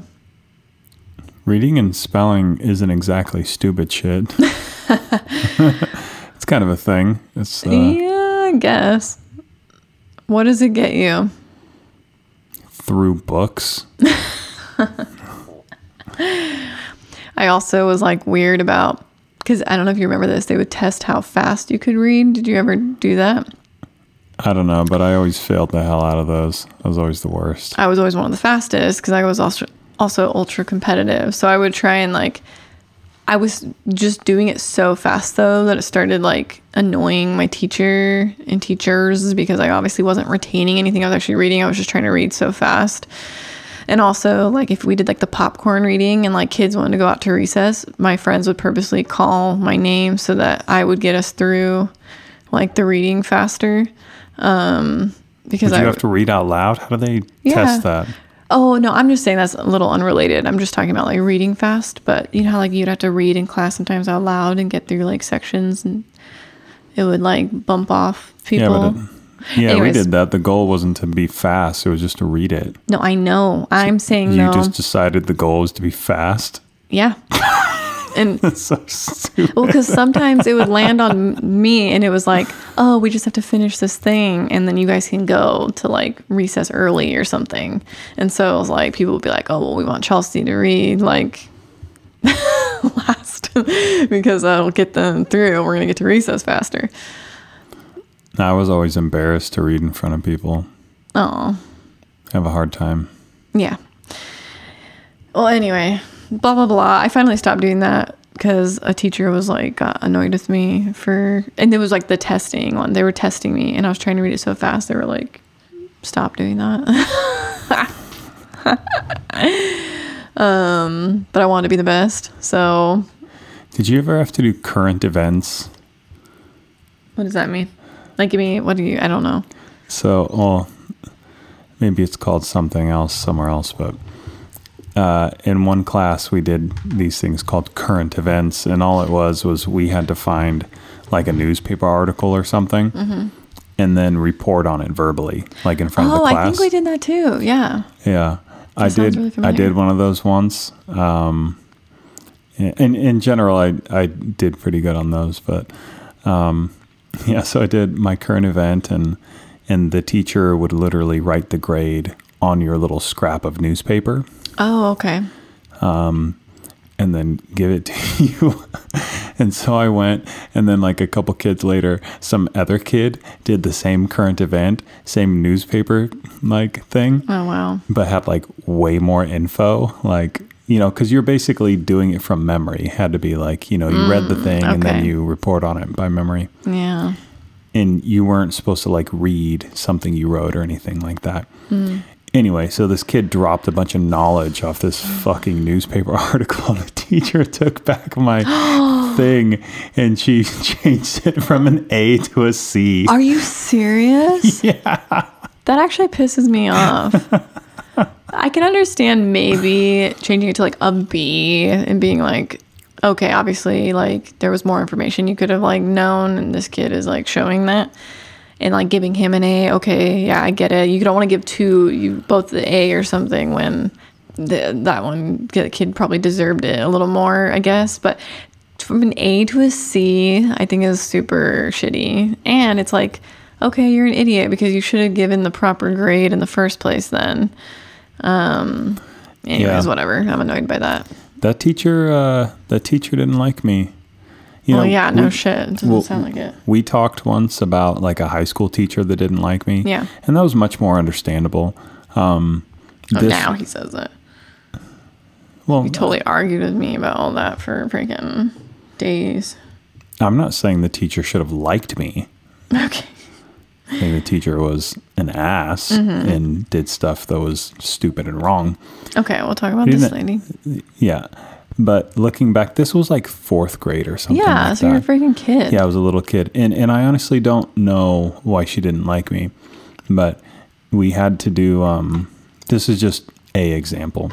Reading and spelling isn't exactly stupid shit. it's kind of a thing. It's uh, yeah i guess what does it get you through books. i also was like weird about because i don't know if you remember this they would test how fast you could read did you ever do that I don't know, but I always failed the hell out of those. I was always the worst. I was always one of the fastest because I was also also ultra competitive. So I would try and like I was just doing it so fast though that it started like annoying my teacher and teachers because I obviously wasn't retaining anything I was actually reading. I was just trying to read so fast. And also, like if we did like the popcorn reading and like kids wanted to go out to recess, my friends would purposely call my name so that I would get us through like the reading faster. Um, because I you have to read out loud? How do they Yeah. test that? Oh no, I'm just saying that's a little unrelated. I'm just talking about like reading fast, but you know how like you'd have to read in class sometimes out loud and get through like sections and it would like bump off people. Yeah, it, yeah, Anyways. we did that. The goal wasn't to be fast; it was just to read it. no, I know. I'm saying You no. just decided the goal was to be fast. yeah. and so stupid. well, because sometimes it would land on me and it was like, oh, we just have to finish this thing and then you guys can go to like recess early or something. And so it was like, people would be like, oh, well, we want Chelsea to read like last because that'll get them through. We're to get to recess faster. I was always embarrassed to read in front of people. Oh, I have a hard time. yeah. Well, anyway, blah, blah, blah. I finally stopped doing that because a teacher was like got annoyed with me for, and it was like the testing one. They were testing me and I was trying to read it so fast. They were like, stop doing that. um, but I wanted to be the best. So, Did you ever have to do current events? what does that mean? Like, give me, what do you, I don't know. So, well, maybe it's called something else somewhere else, but uh, in one class we did these things called current events, and all it was was we had to find like a newspaper article or something, and then report on it verbally, like in front of Mm-hmm. Oh, the I class. think we did that too. Yeah. Yeah, I did. really I did one of those once. Um, in in general, I I did pretty good on those, but um, yeah. So I did my current event, and and the teacher would literally write the grade on your little scrap of newspaper, Oh, okay. Um, and then give it to you. and so I went, and then like a couple kids later, some other kid did the same current event, same newspaper like thing. Oh, wow. but had like way more info like you know because you're basically doing it from memory had to be like you know you read the thing and then you report on it by memory Yeah. and you weren't supposed to like read something you wrote or anything like that anyway so this kid dropped a bunch of knowledge off this fucking newspaper article the teacher took back my thing and she changed it from an a to a c Are you serious? yeah That actually pisses me off. I can understand maybe changing it to like a B and being like, okay, obviously, like there was more information you could have like known, and this kid is like showing that, and like giving him an A. Okay, yeah, I get it. You don't want to give two, you both the A or something when the, that one the kid probably deserved it a little more, I guess, but. From an A to a C, I think is super shitty. And it's like, okay, you're an idiot because you should have given the proper grade in the first place then. Um anyways, Yeah. whatever. I'm annoyed by that. that teacher uh that teacher didn't like me you well, yeah, no we- shit. It doesn't well, sound like it. We talked once about like a high school teacher that didn't like me. Yeah. And that was much more understandable. Um, Oh, this- now he says it. well, He totally argued with me about all that for freaking days. I'm not saying the teacher should have liked me. Okay. I think the teacher was an ass Mm-hmm. and did stuff that was stupid and wrong. Okay, we'll talk about this lady. Yeah. But looking back, this was like fourth grade or something. Yeah, like so you're a freaking kid. Yeah, I was a little kid, and and I honestly don't know why she didn't like me, but we had to do. Um, this is just a example.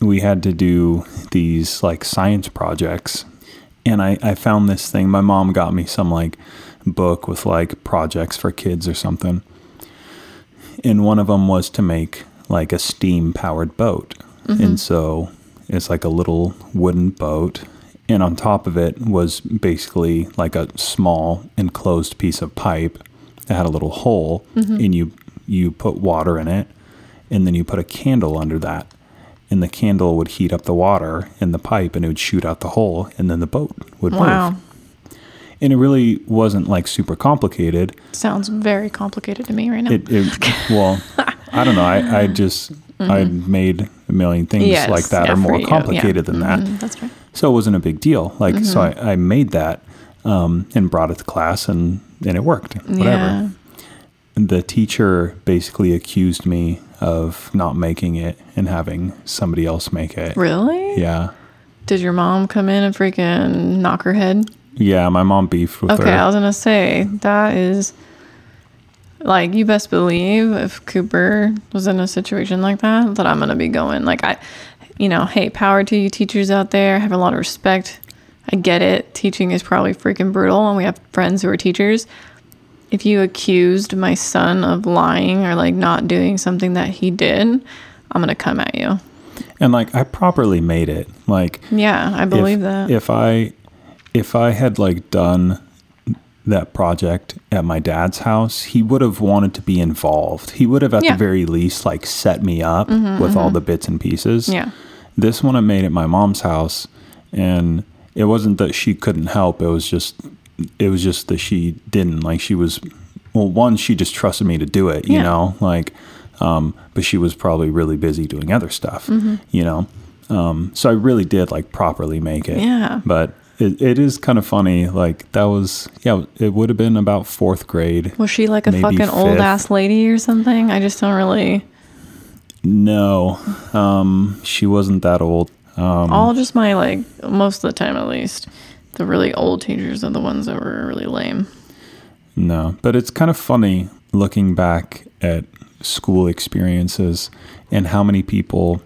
We had to do these like science projects, and I I found this thing. My mom got me some like book with like projects for kids or something, and one of them was to make like a steam powered boat, and so it's like a little wooden boat. And on top of it was basically like a small enclosed piece of pipe that had a little hole. Mm-hmm. And you you put water in it and then you put a candle under that. And the candle would heat up the water in the pipe and it would shoot out the hole and then the boat would Wow. move and it really wasn't like super complicated. Sounds very complicated to me right now. it, it well i don't know i, I just i made a million things Mm-hmm. Yes, like that yeah, are more you, yeah. complicated than that Mhm, that's right. so it wasn't a big deal. Like, so Mm-hmm. I, I made that um, and brought it to class and, and it worked. Whatever. Yeah. the teacher basically accused me of not making it and having somebody else make it. Really? Yeah. Did your mom come in and freaking knock her head? Yeah, my mom beefed with Okay, her. Okay, I was gonna say that is like you best believe if Cooper was in a situation like that, that I'm gonna be going like I, you know, hey, power to you teachers out there. I have a lot of respect. I get it. Teaching is probably freaking brutal, and we have friends who are teachers. If you accused my son of lying or like not doing something that he did, I'm gonna come at you. and like I properly made it. Like Yeah, I believe if, that. If I if I had like done that project at my dad's house, he would have wanted to be involved. He would have at Yeah. the very least like set me up with all the bits and pieces. yeah. This one I made at my mom's house and it wasn't that she couldn't help, it was just it was just that she didn't. Like she was well, one, she just trusted me to do it, you Yeah. know? Like um, but she was probably really busy doing other stuff, Mm-hmm. you know. Um, so I really did like properly make it. Yeah. But it, it is kind of funny. Like that was yeah, it would have been about fourth grade. Was she like a fucking old ass lady or something? I just don't really. No, um, she wasn't that old. Um, All just my like most of the time at least. The really old teachers are the ones that were really lame. No, but it's kind of funny looking back at school experiences and how many people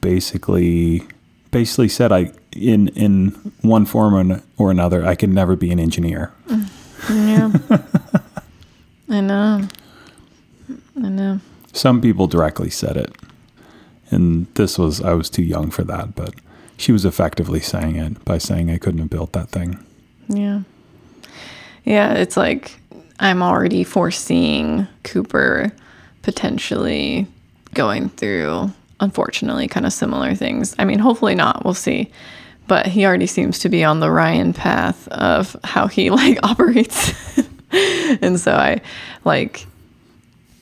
basically basically said I in in one form or another I could never be an engineer. Mm, yeah. I know. I know. Some people directly said it. And this was I was too young for that, but she was effectively saying it by saying I couldn't have built that thing. Yeah. Yeah, it's like I'm already foreseeing Cooper potentially going through, unfortunately, kind of similar things. I mean, hopefully not. We'll see. But he already seems to be on the Ryan path of how he like operates. and so I like,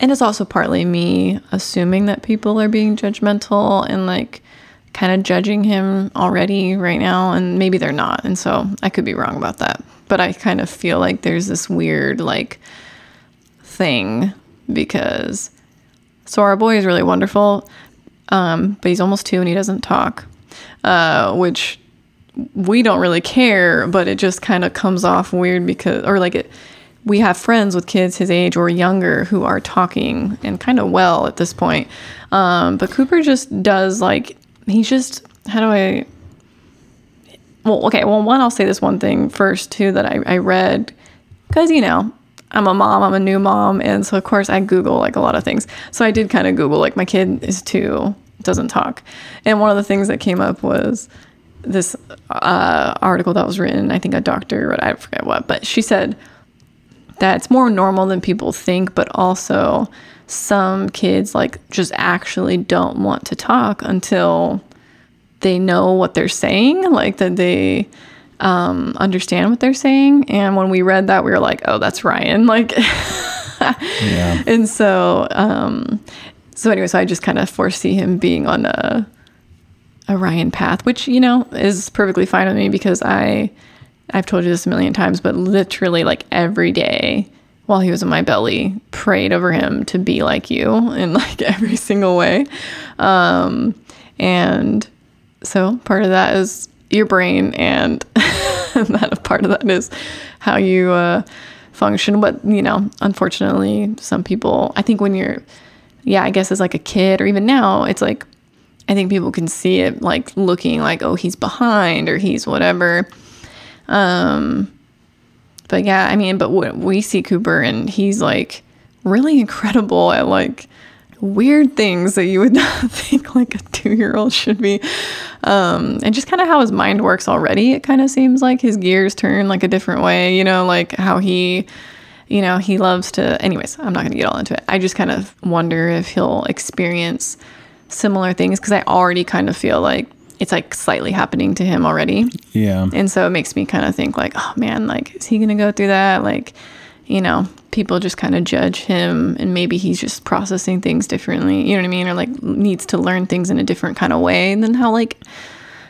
and it's also partly me assuming that people are being judgmental and like kind of judging him already right now and maybe they're not and so i could be wrong about that but i kind of feel like there's this weird like thing because so our boy is really wonderful um, but he's almost two and he doesn't talk uh, which we don't really care but it just kind of comes off weird because or like it we have friends with kids his age or younger who are talking and kind of well at this point. Um, but cooper just does like he's just how do i well okay well one i'll say this one thing first too that i, I read because you know i'm a mom i'm a new mom and so of course i google like a lot of things. So i did kind of google like my kid is two doesn't talk. And one of the things that came up was this uh, article that was written i think a doctor or i forget what but she said that it's more normal than people think, but also some kids like just actually don't want to talk until they know what they're saying, like that they um, understand what they're saying. And when we read that, we were like, oh, that's Ryan. Like, Yeah. and so, um, so anyway, so I just kind of foresee him being on a, a Ryan path, which, you know, is perfectly fine with me because I, I've told you this a million times, but literally like every day while he was in my belly, prayed over him to be like you in like every single way. Um, and so part of that is your brain and that a part of that is how you uh, function. But, you know, unfortunately, some people, I think when you're, yeah, I guess as like a kid or even now, it's like, I think people can see it like looking like, oh, he's behind or he's whatever. Um, but yeah, I mean, but what we see Cooper and he's like really incredible at like weird things that you would not think like a two year old should be. Um, and just kind of how his mind works already. It kind of seems like his gears turn like a different way, you know, like how he, you know, he loves to. Anyways, I'm not going to get all into it. I just kind of wonder if he'll experience similar things because I already kind of feel like it's like slightly happening to him already. Yeah. And so it makes me kind of think like, oh man, like is he going to go through that? Like, you know, people just kind of judge him and maybe he's just processing things differently, you know what I mean? Or like needs to learn things in a different kind of way than how like,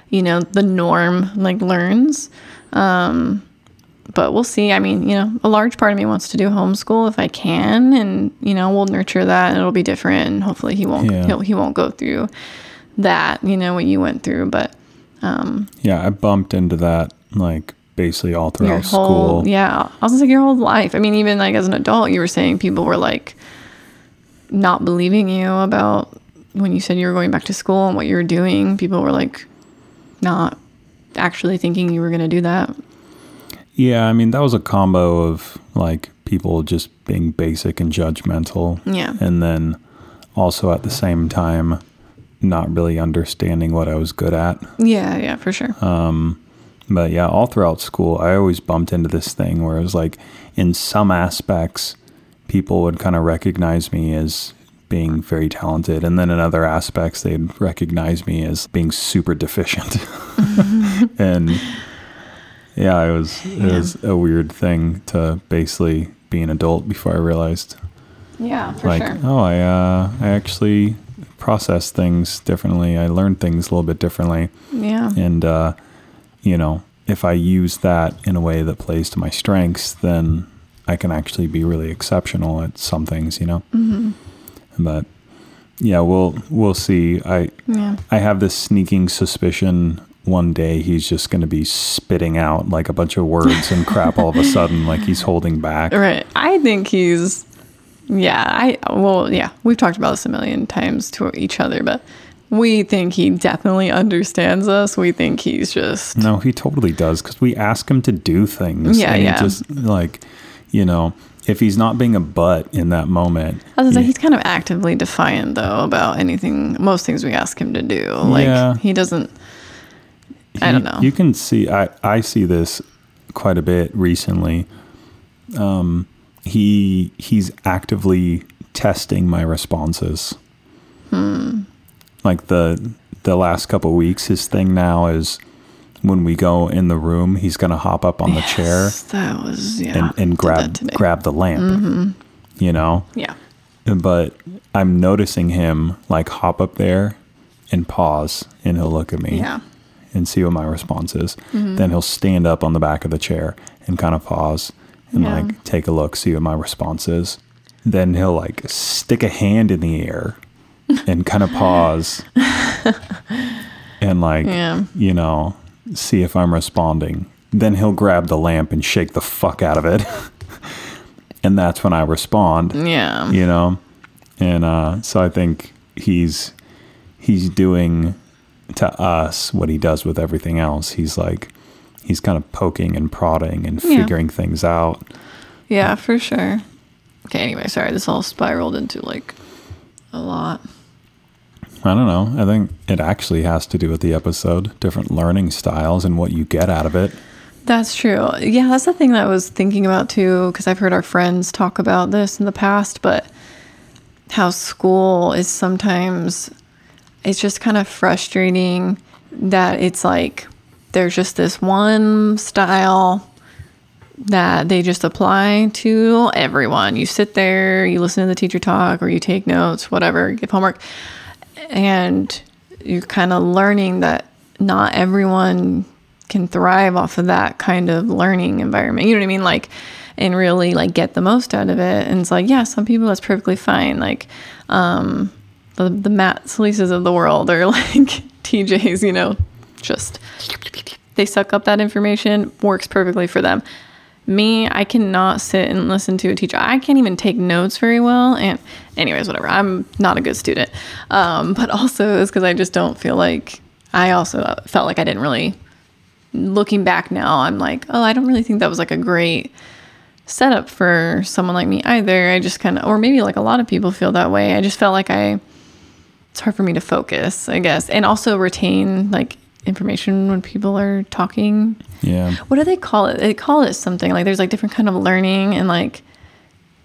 you know, the norm like learns. Um but we'll see. I mean, you know, a large part of me wants to do homeschool if I can, and you know, we'll nurture that, and it'll be different, and hopefully he won't Yeah. he'll, he won't go through that, you know, what you went through. But Yeah, I bumped into that like basically all throughout your school. yeah, I was like your whole life. I mean, even like as an adult, you were saying people were like not believing you about when you said you were going back to school and what you were doing. People were like not actually thinking you were going to do that. Yeah, I mean that was a combo of like people just being basic and judgmental. Yeah. And then also at the same time not really understanding what I was good at. Yeah, yeah, for sure. Um, But yeah, all throughout school, I always bumped into this thing where it was like, in some aspects, people would kind of recognize me as being very talented, and then in other aspects, they'd recognize me as being super deficient. and yeah, it was it Yeah. was a weird thing to basically be an adult before I realized, yeah, for like, sure. oh, I uh, I actually process things differently. I learn things a little bit differently Yeah. and uh, you know if i use that in a way that plays to my strengths then i can actually be really exceptional at some things you know Mm-hmm. but yeah we'll we'll see i Yeah. i have this sneaking suspicion one day he's just going to be spitting out like a bunch of words and crap all of a sudden like he's holding back Right. I think he's yeah, I well, yeah, we've talked about this a million times to each other, but we think he definitely understands us. We think he's just No, he totally does because we ask him to do things. Yeah, and yeah. He just like, you know, if he's not being a butt in that moment, I was gonna say he's kind of actively defiant though about anything most things we ask him to do. Like Yeah. he doesn't I don't know. You can see, I I see this quite a bit recently. Um, he he's actively testing my responses. Hmm. Like the the last couple weeks, his thing now is when we go in the room, he's gonna hop up on the chair That was yeah. and, and grab. Mm-hmm. grab the lamp. You know, Yeah. but I'm noticing him like hop up there and pause, and he'll look at me Yeah. and see what my response is. Mm-hmm. Then he'll stand up on the back of the chair and kind of pause and Yeah. like take a look, see what my response is. Then he'll like stick a hand in the air and kind of pause and like Yeah. you know see if I'm responding. Then he'll grab the lamp and shake the fuck out of it. and that's when I respond Yeah. you know and uh, so i think he's he's doing to us what he does with everything else he's like he's kind of poking and prodding and Yeah. figuring things out Yeah, for sure. Okay, anyway, sorry, this all spiraled into like a lot. I don't know i think it actually has to do with the episode different learning styles and what you get out of it That's true. Yeah, that's the thing that I was thinking about too, because I've heard our friends talk about this in the past, but how school is sometimes, it's just kind of frustrating that it's like there's just this one style that they just apply to everyone. You sit there, you listen to the teacher talk, or you take notes, whatever, give homework, and you're kind of learning that not everyone can thrive off of that kind of learning environment. You know what I mean? Like, and really like get the most out of it. And it's like, yeah, some people that's perfectly fine. Like, um, the the Matt Salises of the world or like TJs, you know, just they suck up that information, works perfectly for them. Me, I cannot sit and listen to a teacher. I can't even take notes very well. And, anyways, whatever. I'm not a good student. Um, but also, it's because I just don't feel like I also felt like I didn't really. Looking back now, I'm like, oh, I don't really think that was like a great setup for someone like me either. I just kind of, or maybe like a lot of people feel that way. I just felt like I, it's hard for me to focus, I guess, and also retain like information when people are talking yeah what do they call it? They call it something like there's like different kind of learning and like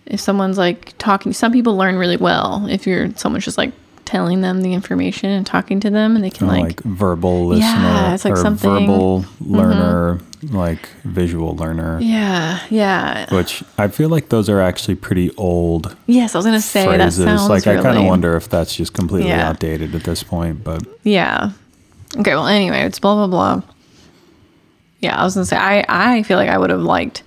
if someone's like talking, some people learn really well if you're someone's just like telling them the information and talking to them and they can Or, like, like, verbal listener Yeah, it's like or something- Mm-hmm. verbal learner like visual learner yeah, yeah. which i feel like those are actually pretty old Yes, I was gonna say that phrases sounds like i kind of wonder if that's just completely Yeah. outdated at this point but Yeah. Okay, well, anyway, it's blah, blah, blah. yeah, I was gonna say I I feel like I would have liked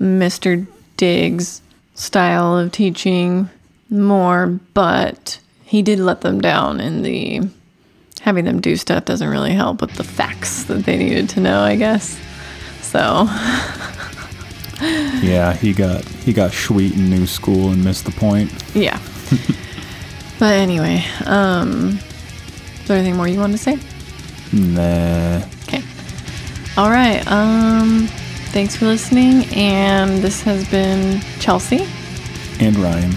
Mr. Dig's style of teaching more, but he did let them down in the having them do stuff doesn't really help with the facts that they needed to know, I guess. So Yeah, he got he got sweet in new school and missed the point. yeah. but anyway, um is there anything more you want to say? Nah. Okay. All right. Um thanks for listening and this has been Chelsea. And Ryan.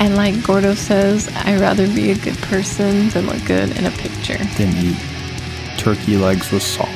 And like Gordo says, I'd rather be a good person than look good in a picture. Than eat turkey legs with sauce.